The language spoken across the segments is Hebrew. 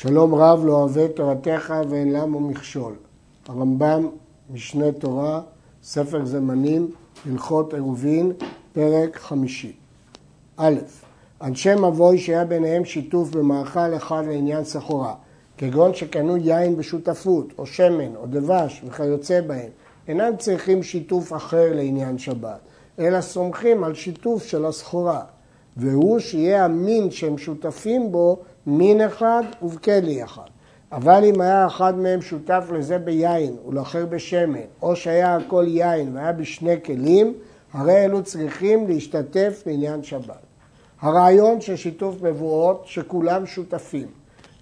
שלום רב לא אוהב תורתך ואין למה מכשול. הרמב"ם, משנה תורה, ספר זמנים, הלכות עירובין, פרק חמישי. א', אנשי מבוי שהיה ביניהם שיתוף במאכל אחד לעניין סחורה, כגון שקנו יין בשותפות, או שמן, או דבש וכיוצא בהם, אינם צריכים שיתוף אחר לעניין שבת, אלא סומכים על שיתוף של הסחורה, והוא שיהיה המין שהם שותפים בו מין אחד ובכלי אחד. אבל אם היה אחד מהם שותף לזה ביין ולאחר בשמן, או שהיה הכל יין והיה בשני כלים, הרי אלו צריכים להשתתף בעניין שבת. הרעיון של שיתוף מבואות שכולם שותפים,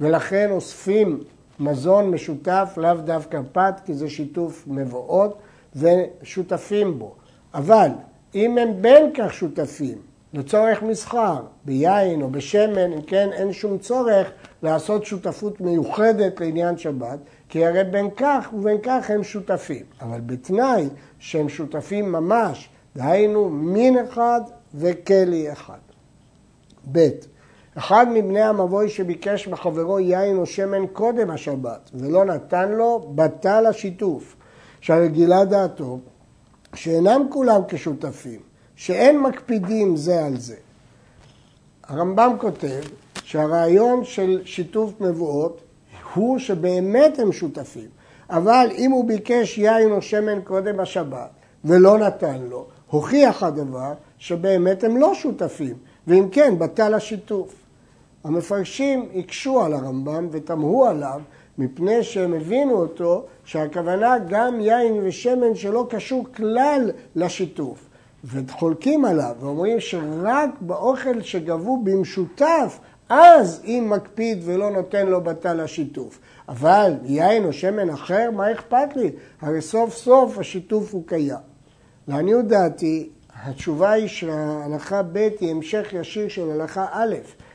ולכן אוספים מזון משותף, לאו דווקא פת, כי זה שיתוף מבואות, ושותפים בו. אבל אם הם בין כך שותפים, לצורך מסחר, ביין או בשמן, אם כן, אין שום צורך לעשות שותפות מיוחדת לעניין שבת, כי הרי בין כך ובין כך הם שותפים. אבל בתנאי שהם שותפים ממש, דהיינו מין אחד וכלי אחד. ב. אחד מבני המבוי שביקש מחברו יין או שמן קודם השבת ולא נתן לו, בטל השיתוף. שהרגילה דעתו שאינם כולם כשותפים, שאין מקפידים זה על זה. הרמב"ם כותב שהרעיון של שיתוף נבואות הוא שבאמת הם שותפים, אבל אם הוא ביקש יין או שמן קודם השבת ולא נתן לו, הוכיח הדבר שבאמת הם לא שותפים, ואם כן, בטל השיתוף. המפרשים הקשו על הרמב"ם ותמהו עליו מפני שהם הבינו אותו שהכוונה גם יין ושמן שלא קשור כלל לשיתוף. וחולקים עליו ואומרים שרק באוכל שגבו במשותף, אז אם מקפיד ולא נותן לו בטל השיתוף. אבל יין או שמן אחר, מה אכפת לי? הרי סוף סוף השיתוף הוא קיים. לעניות דעתי, התשובה היא שההלכה ב' היא המשך ישיר של הלכה א',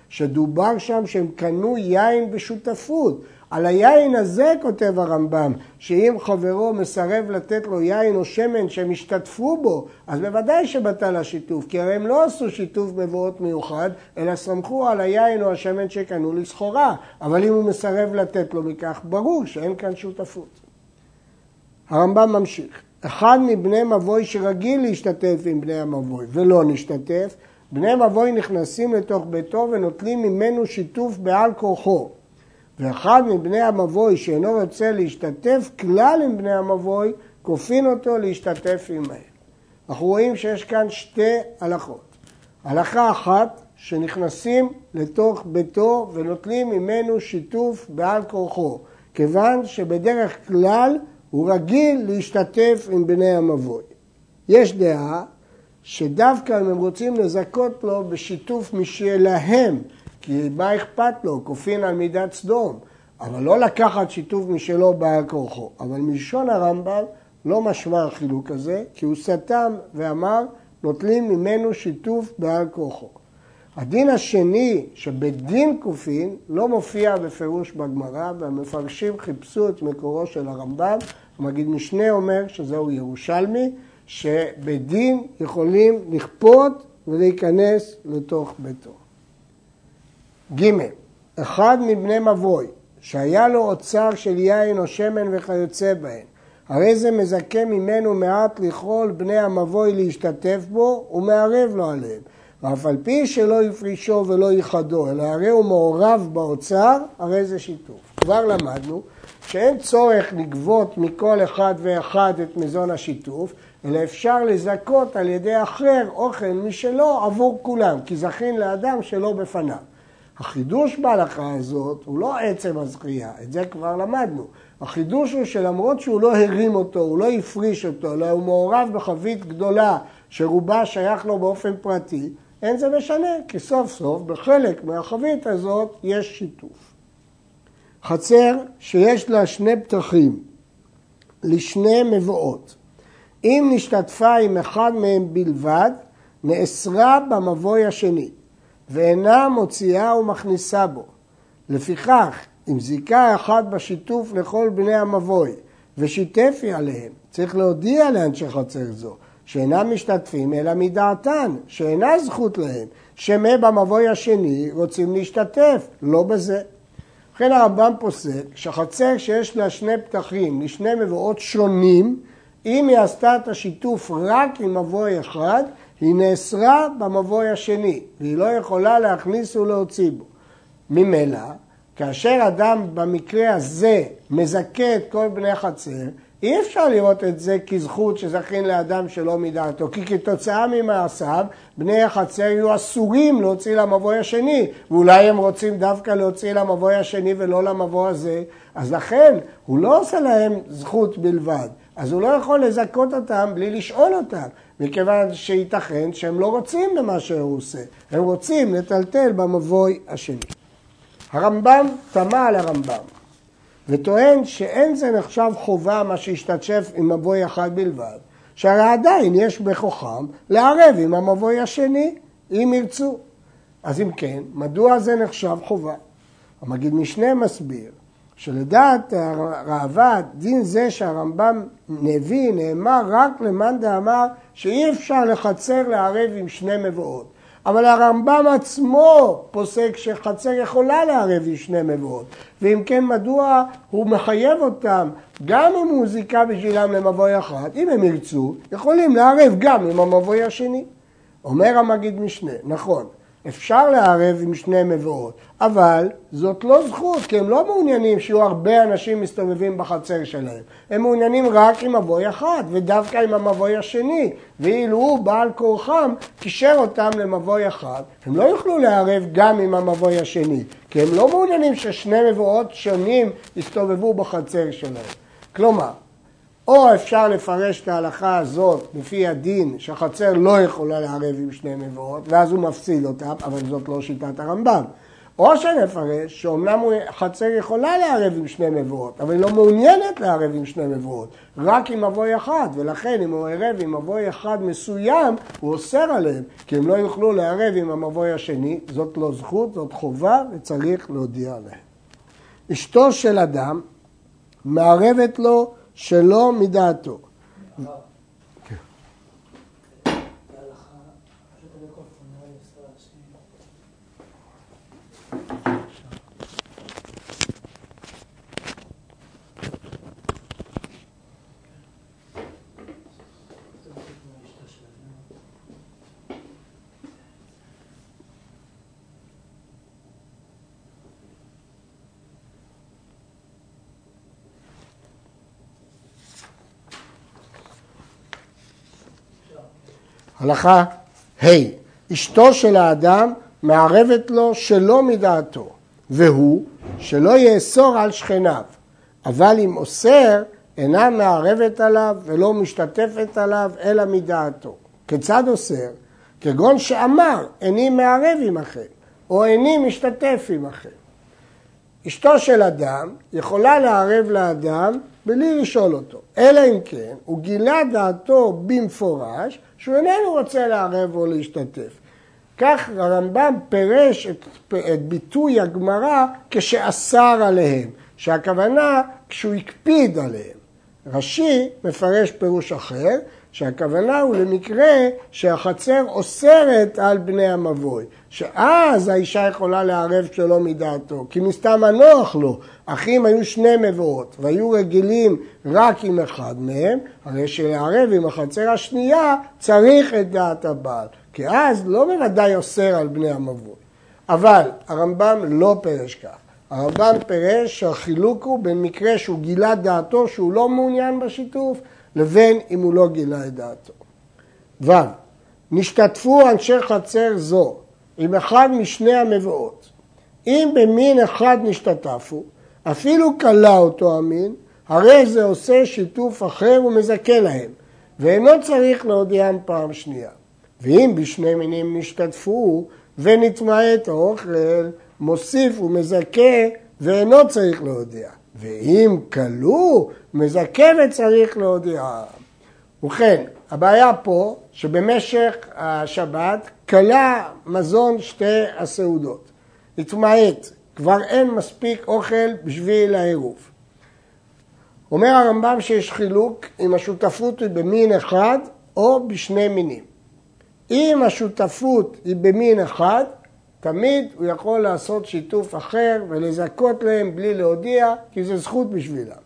שדובר שם שהם קנו יין בשותפות. על היין הזה כותב הרמב"ם, שאם חברו מסרב לתת לו יין או שמן שהם השתתפו בו, אז בוודאי שבטל השיתוף, כי הרי הם לא עשו שיתוף מבואות מיוחד, אלא סמכו על היין או השמן שקנו לסחורה, אבל אם הוא מסרב לתת לו מכך, ברור שאין כאן שותפות. הרמב"ם ממשיך, אחד מבני מבוי שרגיל להשתתף עם בני המבוי ולא נשתתף, בני מבוי נכנסים לתוך ביתו ונוטלים ממנו שיתוף בעל כורחו. ואחד מבני המבוי שאינו רוצה להשתתף כלל עם בני המבוי, כופין אותו להשתתף עמהם. אנחנו רואים שיש כאן שתי הלכות. הלכה אחת, שנכנסים לתוך ביתו ונוטלים ממנו שיתוף בעל כורחו, כיוון שבדרך כלל הוא רגיל להשתתף עם בני המבוי. יש דעה שדווקא אם הם רוצים לזכות לו בשיתוף משלהם, כי מה אכפת לו? כופין על מידת סדום. אבל לא לקחת שיתוף משלו בעל כורחו. אבל מלשון הרמב"ם לא משמע החילוק הזה, כי הוא סתם ואמר, נוטלים ממנו שיתוף בעל כורחו. הדין השני, שבדין כופין, לא מופיע בפירוש בגמרא, והמפרשים חיפשו את מקורו של הרמב"ם. המגיד משנה אומר שזהו ירושלמי, שבדין יכולים לכפות ולהיכנס לתוך ביתו. ג. אחד מבני מבוי שהיה לו אוצר של יין או שמן וכיוצא בהן, הרי זה מזכה ממנו מעט לכל בני המבוי להשתתף בו ומערב לו עליהם. ואף על פי שלא יפרישו ולא ייחדו, אלא הרי הוא מעורב באוצר, הרי זה שיתוף. כבר למדנו שאין צורך לגבות מכל אחד ואחד את מזון השיתוף, אלא אפשר לזכות על ידי אחר אוכל משלו עבור כולם, כי זכין לאדם שלא בפניו. החידוש בהלכה הזאת הוא לא עצם הזכייה, את זה כבר למדנו. החידוש הוא שלמרות שהוא לא הרים אותו, הוא לא הפריש אותו, אלא הוא מעורב בחבית גדולה שרובה שייך לו באופן פרטי, אין זה משנה, כי סוף סוף בחלק מהחבית הזאת יש שיתוף. חצר שיש לה שני פתחים לשני מבואות. אם נשתתפה עם אחד מהם בלבד, נאסרה במבוי השני. ואינה מוציאה ומכניסה בו. לפיכך, אם זיכה אחד בשיתוף לכל בני המבוי ושיתפי עליהם, צריך להודיע לאנשי חצר זו שאינם משתתפים אלא מדעתן, שאינה זכות להם, שמא במבוי השני רוצים להשתתף, לא בזה. ובכן הרמב"ם פוסק שחצר שיש לה שני פתחים לשני מבואות שונים, אם היא עשתה את השיתוף רק עם מבוי אחד, היא נאסרה במבוי השני, והיא לא יכולה להכניס ולהוציא בו. ממילא, כאשר אדם במקרה הזה מזכה את כל בני חצר, אי אפשר לראות את זה כזכות שזכין לאדם שלא מדעתו, כי כתוצאה ממעשיו, בני החצר יהיו אסורים להוציא למבוי השני, ואולי הם רוצים דווקא להוציא למבוי השני ולא למבוי הזה, אז לכן הוא לא עושה להם זכות בלבד, אז הוא לא יכול לזכות אותם בלי לשאול אותם, מכיוון שייתכן שהם לא רוצים במה שהוא עושה, הם רוצים לטלטל במבוי השני. הרמב"ם תמה על הרמב"ם. וטוען שאין זה נחשב חובה מה שהשתתשף עם מבוי אחד בלבד, שהרי עדיין יש בכוחם לערב עם המבוי השני, אם ירצו. אז אם כן, מדוע זה נחשב חובה? המגיד משנה מסביר שלדעת הראב"ד, דין זה שהרמב"ם נביא נאמר רק למאן דאמר שאי אפשר לחצר לערב עם שני מבואות. אבל הרמב"ם עצמו פוסק שחצר יכולה לערב עם שני מבואות. ואם כן, מדוע הוא מחייב אותם, גם אם הוא זיכה בשבילם למבוי אחד, אם הם ירצו, יכולים לערב גם עם המבוי השני. אומר המגיד משנה, נכון, אפשר לערב עם שני מבואות, אבל זאת לא זכות, כי הם לא מעוניינים שיהיו הרבה אנשים מסתובבים בחצר שלהם. הם מעוניינים רק עם מבוי אחד, ודווקא עם המבוי השני. ואילו הוא, בעל כורחם, קישר אותם למבוי אחד, הם לא יוכלו לערב גם עם המבוי השני, כי הם לא מעוניינים ששני מבואות שונים יסתובבו בחצר שלהם. כלומר, או אפשר לפרש את ההלכה הזאת לפי הדין שהחצר לא יכולה לערב עם שני מבואות, ואז הוא מפסיד אותם, אבל זאת לא שיטת הרמב"ם. או שנפרש שאומנם חצר יכולה לערב עם שני מבואות, אבל היא לא מעוניינת לערב עם שני מבואות, רק עם מבוי אחד, ולכן אם הוא ערב עם מבוי אחד מסוים, הוא אוסר עליהם, כי הם לא יוכלו לערב עם המבוי השני, זאת לא זכות, זאת חובה, וצריך להודיע להם. אשתו של אדם מערבת לו שלא מדעתו. הלכה ה' אשתו של האדם מערבת לו שלא מדעתו, והוא שלא יאסור על שכניו, אבל אם אוסר אינה מערבת עליו ולא משתתפת עליו אלא מדעתו. כיצד אוסר? כגון שאמר איני מערב עמכם או איני משתתף עמכם. אשתו של אדם יכולה לערב לאדם בלי לשאול אותו, אלא אם כן הוא גילה דעתו במפורש שהוא איננו רוצה לערב או להשתתף. כך הרמב"ם פירש את, את ביטוי הגמרא כשאסר עליהם, שהכוונה כשהוא הקפיד עליהם. רש"י מפרש פירוש אחר, שהכוונה הוא למקרה שהחצר אוסרת על בני המבוי, שאז האישה יכולה לערב שלא מדעתו, כי מסתם הנוח לו, אחים היו שני מבואות והיו רגילים רק עם אחד מהם, הרי שלערב עם החצר השנייה צריך את דעת הבעל, כי אז לא בוודאי אוסר על בני המבוי. אבל הרמב"ם לא פירש כך. הרמב"ם פירש שהחילוק הוא בין מקרה שהוא גילה דעתו שהוא לא מעוניין בשיתוף לבין אם הוא לא גילה את דעתו. ו. נשתתפו אנשי חצר זו עם אחד משני המבואות. אם במין אחד נשתתפו, אפילו כלה אותו המין, הרי זה עושה שיתוף אחר ומזכה להם, ואינו צריך להודיעם פעם שנייה. ואם בשני מינים נשתתפו ונתמעט האוכל, מוסיף ומזכה ואינו צריך להודיע. ואם כלו, מזכה וצריך להודיע. ובכן, הבעיה פה שבמשך השבת כלה מזון שתי הסעודות. התמעט, כבר אין מספיק אוכל בשביל העירוב. אומר הרמב"ם שיש חילוק אם השותפות היא במין אחד או בשני מינים. אם השותפות היא במין אחד, תמיד הוא יכול לעשות שיתוף אחר ולזכות להם בלי להודיע, כי זו זכות בשבילם.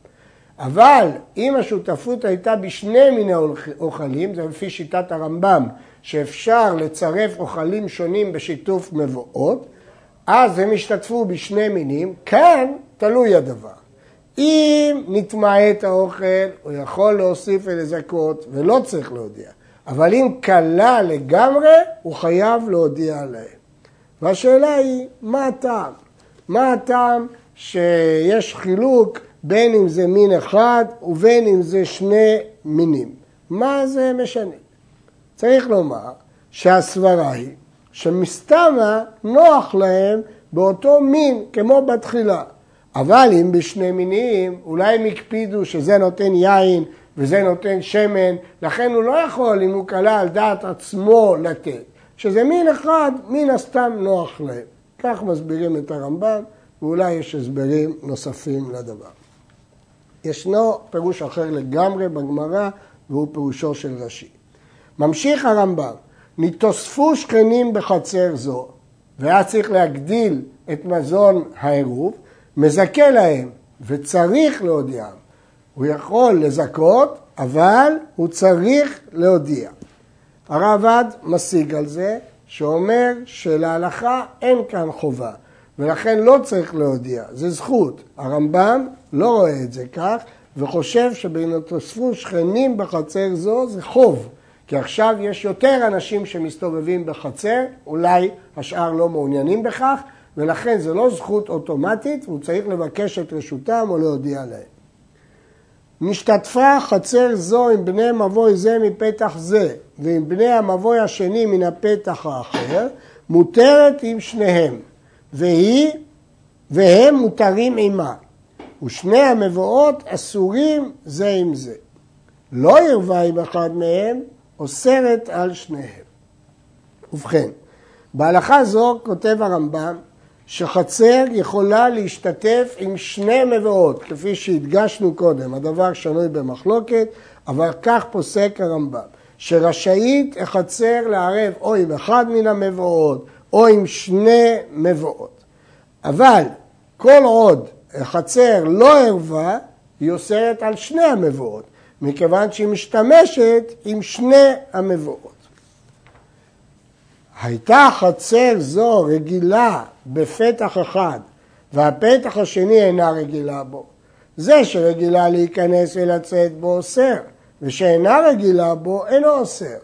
אבל אם השותפות הייתה בשני מיני אוכלים, זה לפי שיטת הרמב"ם, שאפשר לצרף אוכלים שונים בשיתוף מבואות, אז הם השתתפו בשני מינים, כאן תלוי הדבר. אם נתמעט האוכל, הוא יכול להוסיף ולזכות ולא צריך להודיע. אבל אם קלה לגמרי, הוא חייב להודיע להם. והשאלה היא, מה הטעם? מה הטעם שיש חילוק בין אם זה מין אחד ובין אם זה שני מינים? מה זה משנה? צריך לומר שהסברה היא שמסתמה נוח להם באותו מין כמו בתחילה. אבל אם בשני מינים, אולי הם הקפידו שזה נותן יין וזה נותן שמן, לכן הוא לא יכול, אם הוא קלה על דעת עצמו, לתת. שזה מין אחד, מן הסתם נוח להם. כך מסבירים את הרמב"ם, ואולי יש הסברים נוספים לדבר. ישנו פירוש אחר לגמרי בגמרא, והוא פירושו של רש"י. ממשיך הרמב"ם, נתוספו שכנים בחצר זו, והיה צריך להגדיל את מזון העירוב, מזכה להם, וצריך להודיעם. הוא יכול לזכות, אבל הוא צריך להודיע. הרעב"ד משיג על זה, שאומר שלהלכה אין כאן חובה, ולכן לא צריך להודיע, זה זכות. הרמב"ם לא רואה את זה כך, וחושב שבנתוספו שכנים בחצר זו זה חוב. כי עכשיו יש יותר אנשים שמסתובבים בחצר, אולי השאר לא מעוניינים בכך, ולכן זה לא זכות אוטומטית, והוא צריך לבקש את רשותם או להודיע להם. משתתפה חצר זו עם בני מבוי זה מפתח זה, ועם בני המבוי השני מן הפתח האחר, מותרת עם שניהם, והיא, והם מותרים עימה, ושני המבואות אסורים זה עם זה. לא ירווה עם אחד מהם, אוסרת על שניהם. ובכן, בהלכה זו כותב הרמב"ם שחצר יכולה להשתתף עם שני מבואות, כפי שהדגשנו קודם, הדבר שנוי במחלוקת, אבל כך פוסק הרמב"ם, שרשאית החצר לערב או עם אחד מן המבואות או עם שני מבואות. אבל כל עוד החצר לא ערבה, היא אוסרת על שני המבואות, מכיוון שהיא משתמשת עם שני המבואות. הייתה חצר זו רגילה בפתח אחד והפתח השני אינה רגילה בו, זה שרגילה להיכנס ולצאת בו אוסר, ושאינה רגילה בו אינו אוסר.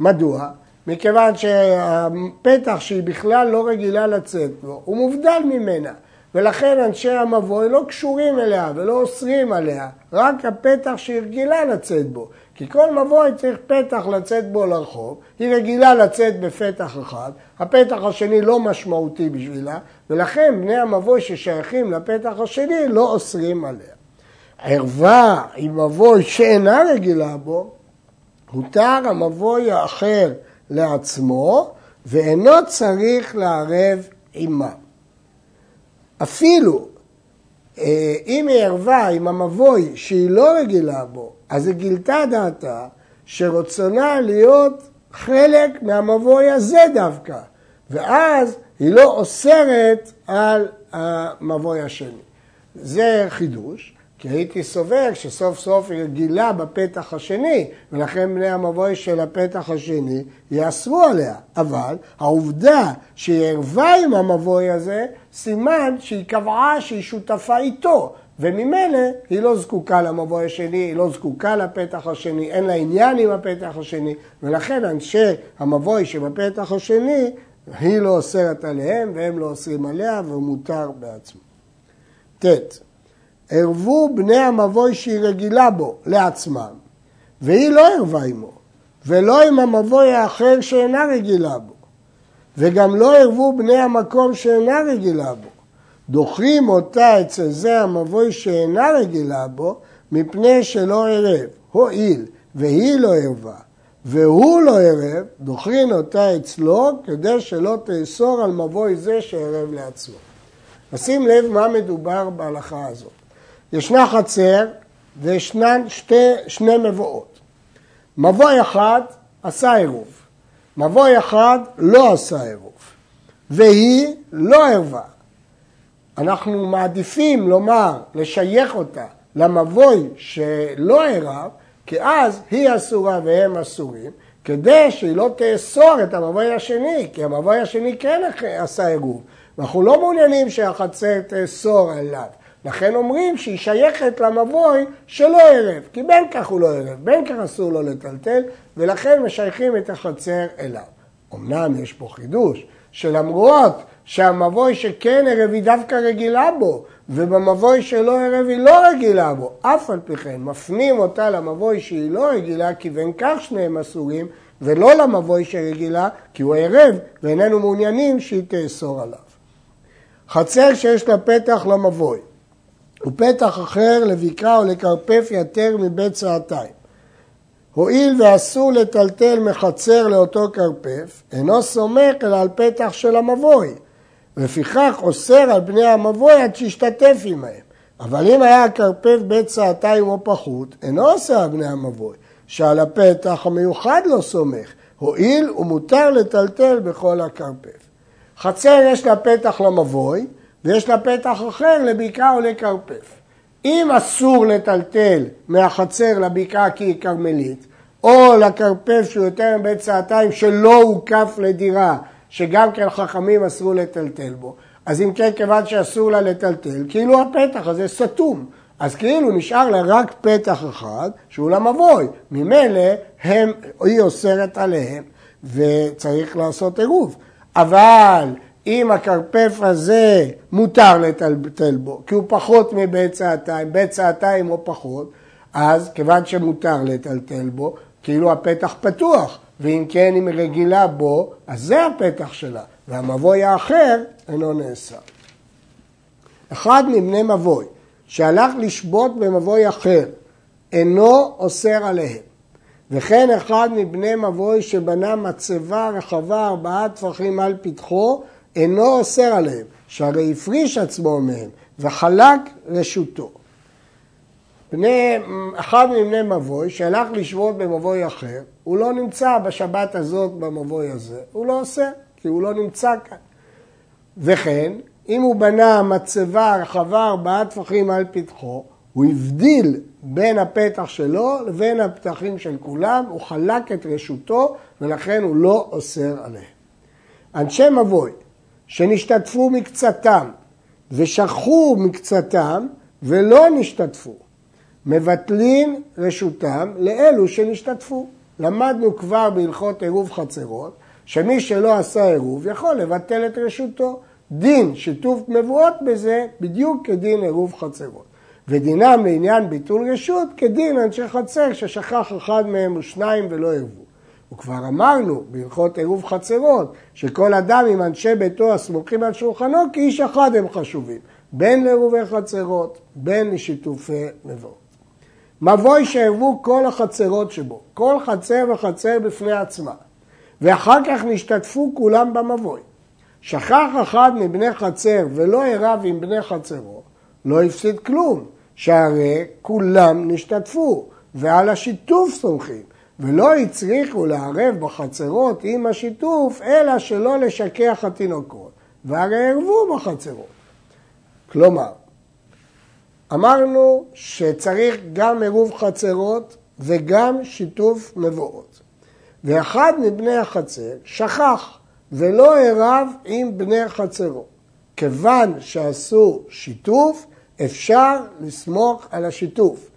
מדוע? מכיוון שהפתח שהיא בכלל לא רגילה לצאת בו, הוא מובדל ממנה. ולכן אנשי המבוי לא קשורים אליה ולא אוסרים עליה, רק הפתח שהיא רגילה לצאת בו. כי כל מבוי צריך פתח לצאת בו לרחוב, היא רגילה לצאת בפתח אחד, הפתח השני לא משמעותי בשבילה, ולכן בני המבוי ששייכים לפתח השני לא אוסרים עליה. ערווה עם מבוי שאינה רגילה בו, הותר המבוי האחר לעצמו, ואינו צריך לערב עמה. אפילו אה, אם היא ערבה עם המבוי שהיא לא רגילה בו, אז היא גילתה דעתה שרצונה להיות חלק מהמבוי הזה דווקא, ואז היא לא אוסרת על המבוי השני. זה חידוש, כי הייתי סובר שסוף סוף היא רגילה בפתח השני, ולכן בני המבוי של הפתח השני יאסרו עליה. אבל העובדה שהיא ערבה עם המבוי הזה, סימן שהיא קבעה שהיא שותפה איתו, וממילא היא לא זקוקה למבוי השני, היא לא זקוקה לפתח השני, אין לה עניין עם הפתח השני, ולכן אנשי המבוי שבפתח השני, היא לא אוסרת עליהם והם לא אוסרים עליה, והוא מותר בעצמו. ט. ערבו בני המבוי שהיא רגילה בו לעצמם, והיא לא ערבה עמו, ולא עם המבוי האחר שאינה רגילה בו, וגם לא ערבו בני המקום שאינה רגילה בו. דוחים אותה אצל זה המבוי שאינה רגילה בו, מפני שלא ערב, הואיל והיא לא ערבה, והוא לא ערב, דוחין אותה אצלו כדי שלא תאסור על מבוי זה שערב לעצמו. נשים לב מה מדובר בהלכה הזאת. ישנה חצר וישנן שתי, שני מבואות. מבוי אחד עשה עירוב, מבוי אחד לא עשה עירוב. והיא לא ערווה. אנחנו מעדיפים לומר, לשייך אותה למבוי שלא ערב, כי אז היא אסורה והם אסורים, כדי שהיא לא תאסור את המבוי השני, כי המבוי השני כן עשה עירוב. ואנחנו לא מעוניינים שהחצר תאסור עליו. לכן אומרים שהיא שייכת למבוי שלא ערב, כי בין כך הוא לא ערב, בין כך אסור לו לטלטל, ולכן משייכים את החצר אליו. אמנם יש פה חידוש, שלמרות שהמבוי שכן ערב היא דווקא רגילה בו, ובמבוי שלא ערב היא לא רגילה בו, אף על פי כן מפנים אותה למבוי שהיא לא רגילה, כי בין כך שניהם אסורים, ולא למבוי שרגילה, כי הוא ערב, ואיננו מעוניינים שהיא תאסור עליו. חצר שיש לה פתח למבוי, ופתח אחר לבקעה או לכרפף יתר מבית צעתיים. הואיל ואסור לטלטל מחצר לאותו כרפף, אינו סומך אלא על פתח של המבוי, ולפיכך אוסר על בני המבוי עד שישתתף עמהם. אבל אם היה הכרפף בית צעתיים או פחות, אינו אוסר על בני המבוי, שעל הפתח המיוחד לא סומך, הואיל ומותר לטלטל בכל הכרפף. חצר יש לה פתח למבוי, ויש לה פתח אחר לבקעה או לכרפף. אם אסור לטלטל מהחצר לבקעה כי היא כרמלית, או לכרפף שהוא יותר מבית צעתיים שלא הוקף לדירה, שגם כן חכמים אסרו לטלטל בו, אז אם כן, כיוון שאסור לה לטלטל, כאילו הפתח הזה סתום. אז כאילו נשאר לה רק פתח אחד, שהוא למבוי. ממילא היא אוסרת עליהם, וצריך לעשות עירוב. אבל אם הכרפף הזה מותר לטלטל בו, כי הוא פחות מבית צעתיים, בית צעתיים או פחות, אז כיוון שמותר לטלטל בו, כאילו הפתח פתוח, ואם כן אם רגילה בו, אז זה הפתח שלה, והמבוי האחר אינו נאסר. אחד מבני מבוי שהלך לשבות במבוי אחר, אינו אוסר עליהם. וכן אחד מבני מבוי שבנה מצבה רחבה ארבעה טפחים על פתחו, אינו אוסר עליהם, שהרי הפריש עצמו מהם וחלק רשותו. בני, אחד מבני מבוי שהלך לשבות במבוי אחר, הוא לא נמצא בשבת הזאת במבוי הזה, הוא לא עושה, כי הוא לא נמצא כאן. וכן, אם הוא בנה מצבה רחבה ארבעה טפחים על פתחו, הוא הבדיל בין הפתח שלו לבין הפתחים של כולם, הוא חלק את רשותו ולכן הוא לא אוסר עליהם. אנשי מבוי שנשתתפו מקצתם ושכחו מקצתם ולא נשתתפו, מבטלים רשותם לאלו שנשתתפו. למדנו כבר בהלכות עירוב חצרות, שמי שלא עשה עירוב יכול לבטל את רשותו. דין שיתוף מבואות בזה בדיוק כדין עירוב חצרות. ודינם לעניין ביטול רשות כדין אנשי חצר ששכח אחד מהם או שניים ולא עירבו. וכבר אמרנו בהלכות עירוב חצרות שכל אדם עם אנשי ביתו הסמוכים על שולחנו כי איש אחד הם חשובים בין לעירובי חצרות בין לשיתופי מבואות. מבוי שערבו כל החצרות שבו, כל חצר וחצר בפני עצמה, ואחר כך נשתתפו כולם במבוי. שכח אחד מבני חצר ולא ערב עם בני חצרו, לא הפסיד כלום, שהרי כולם נשתתפו, ועל השיתוף סומכים, ולא הצריכו לערב בחצרות עם השיתוף, אלא שלא לשכח התינוקות, והרי ערבו בחצרות. כלומר, אמרנו שצריך גם עירוב חצרות וגם שיתוף מבואות. ואחד מבני החצר שכח ולא ערב עם בני חצרו. כיוון שעשו שיתוף, אפשר לסמוך על השיתוף.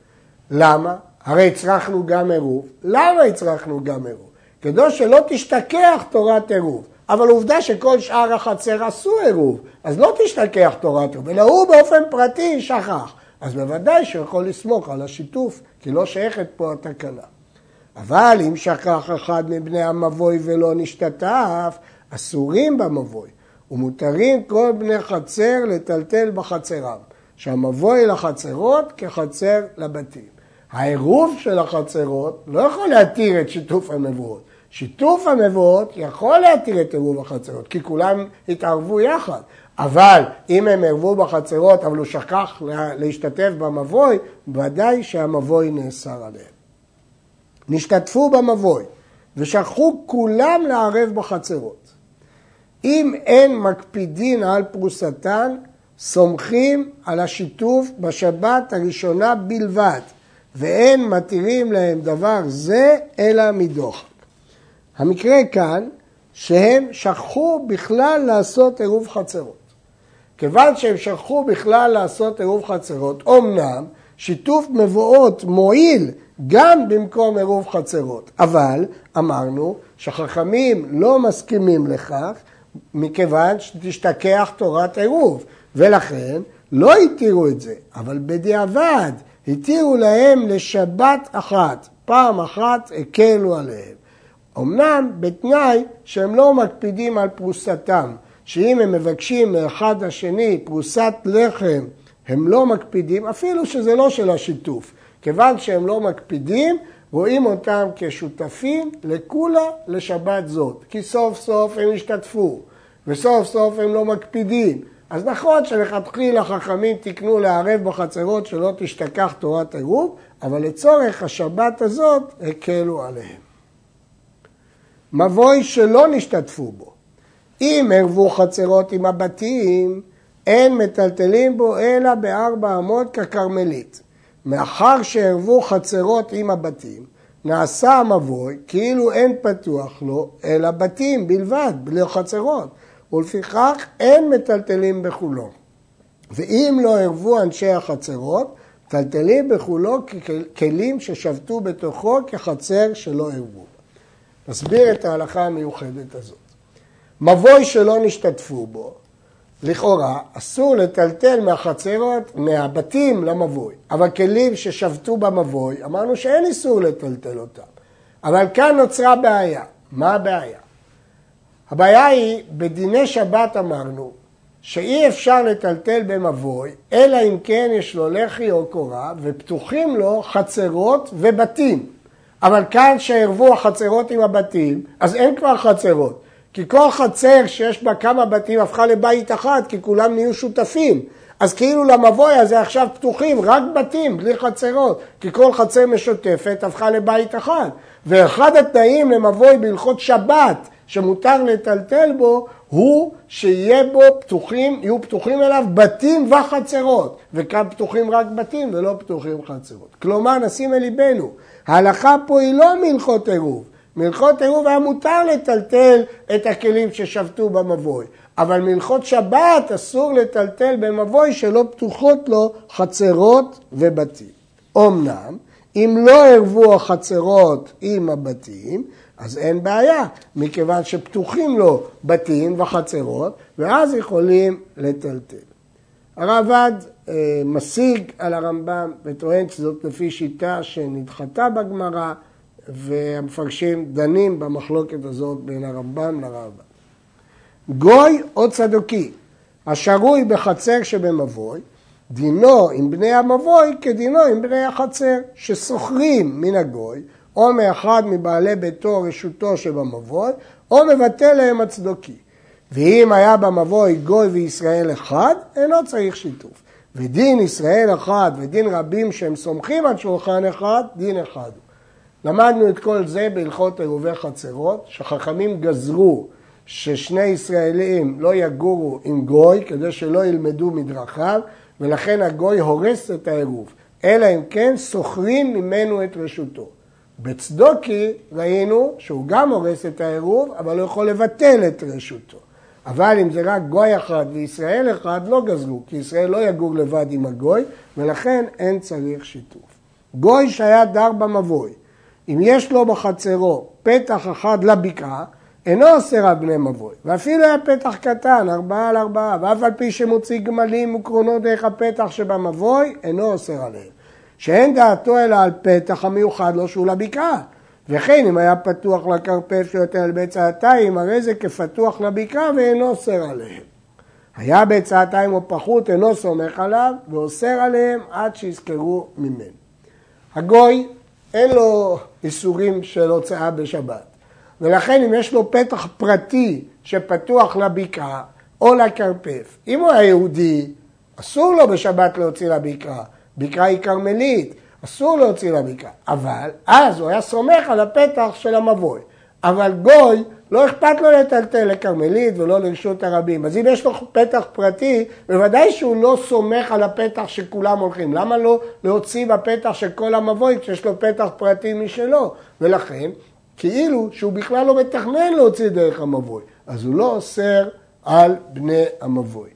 למה? הרי הצרכנו גם עירוב. למה הצרכנו גם עירוב? כדי שלא תשתכח תורת עירוב. אבל עובדה שכל שאר החצר עשו עירוב, אז לא תשתכח תורת עירוב, אלא הוא באופן פרטי שכח. אז בוודאי שהוא יכול לסמוך על השיתוף, כי לא שייכת פה התקנה. אבל אם שכח אחד מבני המבוי ולא נשתתף, אסורים במבוי, ומותרים כל בני חצר לטלטל בחצרם, שהמבוי לחצרות כחצר לבתים. העירוב של החצרות לא יכול להתיר את שיתוף המבואות. שיתוף המבואות יכול להתיר את עירוב החצרות, כי כולם התערבו יחד. אבל אם הם ערבו בחצרות, אבל הוא שכח להשתתף במבוי, ודאי שהמבוי נאסר עליהם. נשתתפו במבוי ושכחו כולם לערב בחצרות. אם אין מקפידין על פרוסתן, סומכים על השיתוף בשבת הראשונה בלבד, ואין מתירים להם דבר זה אלא מדוחק. המקרה כאן שהם שכחו בכלל לעשות עירוב חצרות. כיוון שהם שכחו בכלל לעשות עירוב חצרות, אמנם שיתוף מבואות מועיל גם במקום עירוב חצרות, אבל אמרנו שחכמים לא מסכימים לכך מכיוון שתשתכח תורת עירוב, ולכן לא התירו את זה, אבל בדיעבד התירו להם לשבת אחת, פעם אחת הקלו עליהם. אמנם בתנאי שהם לא מקפידים על פרוסתם, שאם הם מבקשים מאחד השני פרוסת לחם, הם לא מקפידים, אפילו שזה לא של השיתוף. כיוון שהם לא מקפידים, רואים אותם כשותפים לכולה לשבת זאת. כי סוף סוף הם השתתפו, וסוף סוף הם לא מקפידים. אז נכון שלכתחילה חכמים תיקנו לערב בחצרות שלא תשתכח תורת עירוב, אבל לצורך השבת הזאת הקלו עליהם. מבוי שלא נשתתפו בו. אם ערבו חצרות עם הבתים, אין מטלטלים בו אלא בארבע אמות ככרמלית. מאחר שערבו חצרות עם הבתים, נעשה המבוי כאילו אין פתוח לו אלא בתים בלבד, בלי חצרות, ולפיכך אין מטלטלים בחולו. ואם לא ערבו אנשי החצרות, מטלטלים בחולו ככלים ששבתו בתוכו כחצר שלא ערבו. נסביר את ההלכה המיוחדת הזאת. מבוי שלא נשתתפו בו, לכאורה אסור לטלטל מהחצרות, מהבתים למבוי, אבל כלים ששבתו במבוי, אמרנו שאין איסור לטלטל אותם. אבל כאן נוצרה בעיה. מה הבעיה? הבעיה היא, בדיני שבת אמרנו, שאי אפשר לטלטל במבוי, אלא אם כן יש לו לחי או קורה, ופתוחים לו חצרות ובתים. אבל כאן שערבו החצרות עם הבתים, אז אין כבר חצרות. כי כל חצר שיש בה כמה בתים הפכה לבית אחד, כי כולם נהיו שותפים. אז כאילו למבוי הזה עכשיו פתוחים רק בתים, בלי חצרות, כי כל חצר משותפת הפכה לבית אחד. ואחד התנאים למבוי בהלכות שבת, שמותר לטלטל בו, הוא שיהיה בו פתוחים, יהיו פתוחים אליו בתים וחצרות. וכאן פתוחים רק בתים ולא פתוחים חצרות. כלומר, נשים אל ליבנו, ההלכה פה היא לא מהלכות עירוב. מלכות עירוב היה מותר לטלטל את הכלים ששבתו במבוי, אבל מלכות שבת אסור לטלטל במבוי שלא פתוחות לו חצרות ובתים. אמנם, אם לא ערבו החצרות עם הבתים, אז אין בעיה, מכיוון שפתוחים לו בתים וחצרות, ואז יכולים לטלטל. הרעב"ד אה, משיג על הרמב"ם וטוען שזאת לפי שיטה שנדחתה בגמרא, והמפרשים דנים במחלוקת הזאת בין הרמב"ם לרמב"ם. גוי או צדוקי, השרוי בחצר שבמבוי, דינו עם בני המבוי כדינו עם בני החצר, ששוכרים מן הגוי, או מאחד מבעלי ביתו או רשותו שבמבוי, או מבטל להם הצדוקי. ואם היה במבוי גוי וישראל אחד, אינו צריך שיתוף. ודין ישראל אחד ודין רבים שהם סומכים על שולחן אחד, דין אחד הוא. למדנו את כל זה בהלכות עירובי חצרות, שחכמים גזרו ששני ישראלים לא יגורו עם גוי כדי שלא ילמדו מדרכיו, ולכן הגוי הורס את העירוב, אלא אם כן שוכרים ממנו את רשותו. בצדוקי ראינו שהוא גם הורס את העירוב, אבל לא יכול לבטל את רשותו. אבל אם זה רק גוי אחד וישראל אחד, לא גזרו, כי ישראל לא יגור לבד עם הגוי, ולכן אין צריך שיתוף. גוי שהיה דר במבוי, אם יש לו בחצרו פתח אחד לבקעה, אינו אוסר על בני מבוי, ואפילו היה פתח קטן, ארבעה על ארבעה, ואף על פי שמוציא גמלים וקרונות דרך הפתח שבמבוי, אינו אוסר עליהם. שאין דעתו אלא על פתח המיוחד לו שהוא לבקעה. וכן אם היה פתוח לכרפף שיותר על ביצעתיים, הרי זה כפתוח לבקעה ואינו אוסר עליהם. היה ביצעתיים או פחות, אינו סומך עליו, ואוסר עליהם עד שיזכרו ממנו. הגוי אין לו איסורים של הוצאה בשבת. ולכן אם יש לו פתח פרטי שפתוח לבקעה או לכרפף, אם הוא היה יהודי, אסור לו בשבת להוציא לבקעה, בקעה היא כרמלית, אסור להוציא לבקעה, אבל אז הוא היה סומך על הפתח של המבוי. אבל גוי לא אכפת לו לטלטל לכרמלית ולא לרשות הרבים. אז אם יש לו פתח פרטי, בוודאי שהוא לא סומך על הפתח שכולם הולכים. למה לא להוציא בפתח של כל המבוי כשיש לו פתח פרטי משלו? ולכן, כאילו שהוא בכלל לא מתכנן להוציא דרך המבוי. אז הוא לא אוסר על בני המבוי.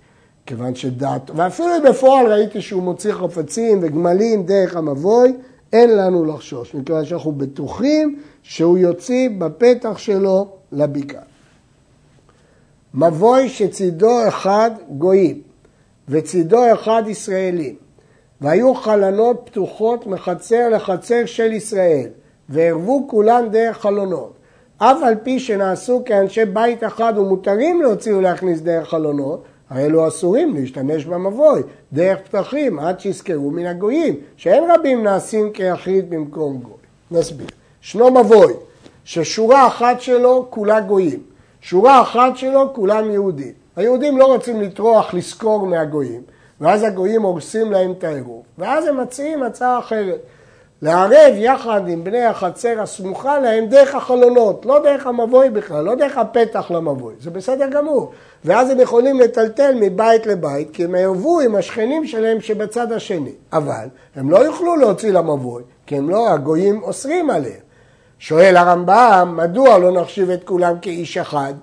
כיוון שדעת, ואפילו בפועל ראיתי שהוא מוציא חפצים וגמלים דרך המבוי, אין לנו לחשוש, מכיוון שאנחנו בטוחים שהוא יוציא בפתח שלו לבקעה. מבוי שצידו אחד גויים וצידו אחד ישראלים, והיו חלונות פתוחות מחצר לחצר של ישראל, וערבו כולן דרך חלונות. אף על פי שנעשו כאנשי בית אחד ומותרים להוציא ולהכניס דרך חלונות, הרי אלו אסורים להשתמש במבוי, דרך פתחים, עד שיזכרו מן הגויים, שאין רבים נעשים כיחיד במקום גוי. נסביר. ישנו מבוי, ששורה אחת שלו כולה גויים, שורה אחת שלו כולם יהודים. היהודים לא רוצים לטרוח לזכור מהגויים, ואז הגויים הורסים להם את העירוב, ואז הם מציעים הצעה אחרת. לערב יחד עם בני החצר הסמוכה להם דרך החלונות, לא דרך המבוי בכלל, לא דרך הפתח למבוי, זה בסדר גמור. ואז הם יכולים לטלטל מבית לבית, כי הם יערבו עם השכנים שלהם שבצד השני. אבל הם לא יוכלו להוציא למבוי, כי הם לא, הגויים אוסרים עליהם. שואל הרמב"ם, מדוע לא נחשיב את כולם כאיש אחד,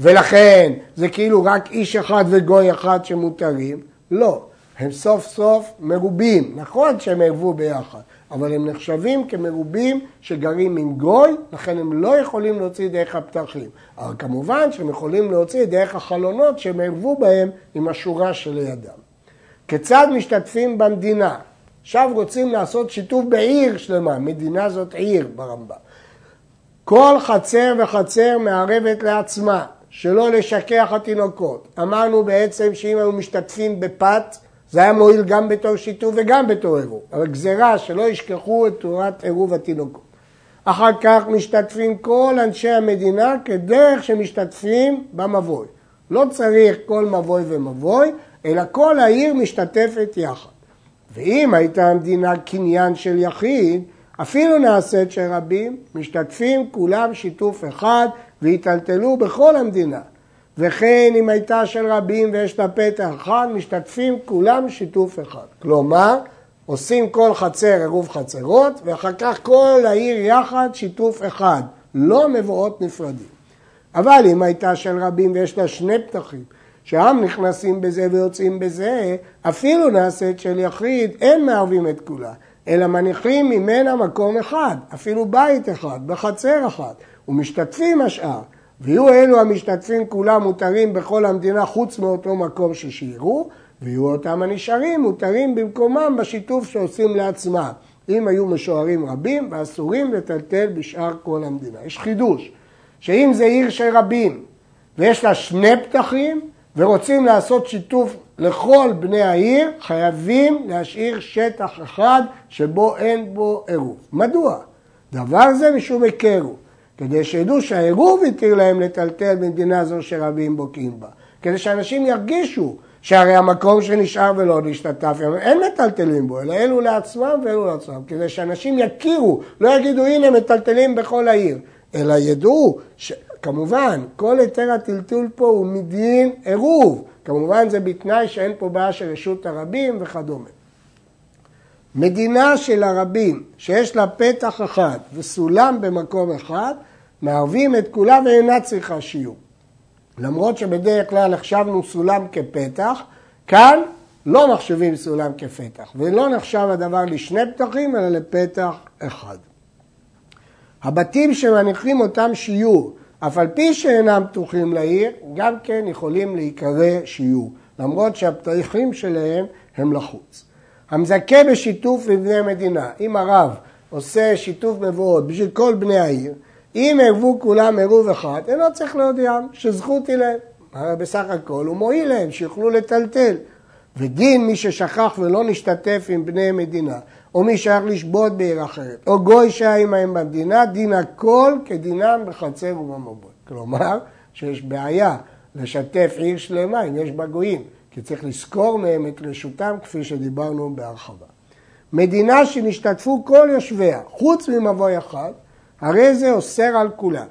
ולכן זה כאילו רק איש אחד וגוי אחד שמותרים? לא, הם סוף סוף מרובים, נכון שהם ערבו ביחד, אבל הם נחשבים כמרובים שגרים עם גוי, לכן הם לא יכולים להוציא דרך הפתחים. אבל כמובן שהם יכולים להוציא דרך החלונות שהם ערבו בהם עם השורה שלידם. כיצד משתתפים במדינה? עכשיו רוצים לעשות שיתוף בעיר שלמה, מדינה זאת עיר ברמב"ם. כל חצר וחצר מערבת לעצמה, שלא לשכח התינוקות. אמרנו בעצם שאם היו משתתפים בפת, זה היה מועיל גם בתור שיתוף וגם בתור עירוב. אבל גזירה שלא ישכחו את תורת עירוב התינוקות. אחר כך משתתפים כל אנשי המדינה כדרך שמשתתפים במבוי. לא צריך כל מבוי ומבוי, אלא כל העיר משתתפת יחד. ואם הייתה המדינה קניין של יחיד, אפילו נעשית של רבים, משתתפים כולם שיתוף אחד והיטלטלו בכל המדינה. וכן אם הייתה של רבים ויש לה פתח אחד, משתתפים כולם שיתוף אחד. כלומר, עושים כל חצר עירוב חצרות, ואחר כך כל העיר יחד שיתוף אחד, לא מבואות נפרדים. אבל אם הייתה של רבים ויש לה שני פתחים, שהעם נכנסים בזה ויוצאים בזה, אפילו נעשית של יחיד, אין מערבים את כולה, אלא מניחים ממנה מקום אחד, אפילו בית אחד, בחצר אחת, ומשתתפים השאר. ויהיו אלו המשתתפים כולם מותרים בכל המדינה חוץ מאותו מקום ששיירו, ויהיו אותם הנשארים מותרים במקומם בשיתוף שעושים לעצמם. אם היו משוערים רבים ואסורים לטלטל בשאר כל המדינה. יש חידוש, שאם זה עיר של רבים ויש לה שני פתחים ורוצים לעשות שיתוף לכל בני העיר, חייבים להשאיר שטח אחד שבו אין בו עירוב. מדוע? דבר זה משום היכרו. כדי שידעו שהעירוב התיר להם לטלטל במדינה זו שרבים בוקעים בה. כדי שאנשים ירגישו שהרי המקום שנשאר ולא נשתתף, אין מטלטלים בו, אלא אלו לעצמם ואלו לעצמם, כדי שאנשים יכירו, לא יגידו הנה מטלטלים בכל העיר, אלא ידעו, ש... כמובן, כל היתר הטלטול פה הוא מדין עירוב, כמובן זה בתנאי שאין פה בעיה של רשות הרבים וכדומה. מדינה של הרבים שיש לה פתח אחד וסולם במקום אחד, מערבים את כולה ואינה צריכה שיעור. למרות שבדרך כלל החשבנו סולם כפתח, כאן לא מחשבים סולם כפתח, ולא נחשב הדבר לשני פתחים, אלא לפתח אחד. הבתים שמניחים אותם שיעור, אף על פי שאינם פתוחים לעיר, גם כן יכולים להיקרא שיעור, למרות שהפתחים שלהם הם לחוץ. המזכה בשיתוף לבני מדינה, אם הרב עושה שיתוף מבואות בשביל כל בני העיר, אם ערבו כולם עירוב אחד, אינו צריך להודיעם שזכות היא להם. הרי בסך הכל הוא מועיל להם, שיוכלו לטלטל. ודין מי ששכח ולא נשתתף עם בני מדינה, או מי שייך לשבות בעיר אחרת, או גוי שהיה עמהם במדינה, דין הכל כדינם בחצר ובמבוי. כלומר, שיש בעיה לשתף עיר שלמה אם יש בה גויים, כי צריך לזכור מהם את רשותם כפי שדיברנו בהרחבה. מדינה שנשתתפו כל יושביה, חוץ ממבוי אחד, הרי זה אוסר על כולם.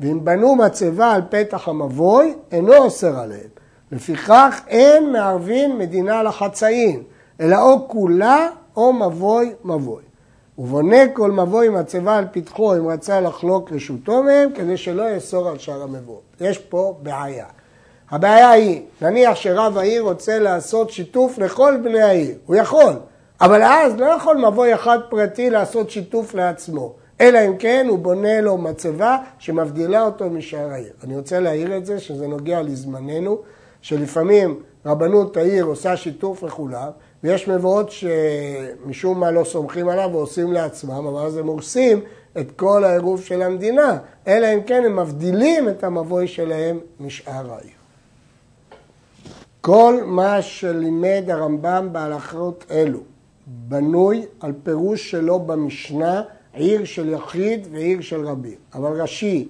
ואם בנו מצבה על פתח המבוי, אינו אוסר עליהם. לפיכך אין מערבין מדינה לחצאין, אלא או כולה או מבוי מבוי. ובונה כל מבוי מצבה על פתחו אם רצה לחלוק רשותו מהם, כדי שלא יאסור על שאר המבואות. יש פה בעיה. הבעיה היא, נניח שרב העיר רוצה לעשות שיתוף לכל בני העיר, הוא יכול, אבל אז לא יכול מבוי אחד פרטי לעשות שיתוף לעצמו, אלא אם כן הוא בונה לו מצבה שמבדילה אותו משאר העיר. אני רוצה להעיר את זה, שזה נוגע לזמננו, שלפעמים רבנות העיר עושה שיתוף לכולם, ויש מבואות שמשום מה לא סומכים עליו ועושים לעצמם, אבל אז הם הורסים את כל העירוב של המדינה, אלא אם כן הם מבדילים את המבוי שלהם משאר העיר. כל מה שלימד הרמב"ם בהלכות אלו בנוי על פירוש שלו במשנה עיר של יחיד ועיר של רבים. אבל רש"י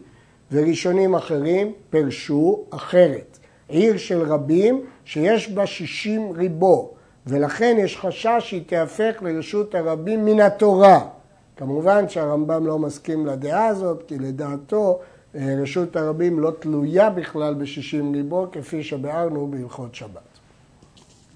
וראשונים אחרים פירשו אחרת. עיר של רבים שיש בה שישים ריבו, ולכן יש חשש שהיא תיהפך לרשות הרבים מן התורה. כמובן שהרמב"ם לא מסכים לדעה הזאת, כי לדעתו אה, רשות הרבים לא תלויה בכלל בשישים ריבו, כפי שביארנו בהלכות שבת.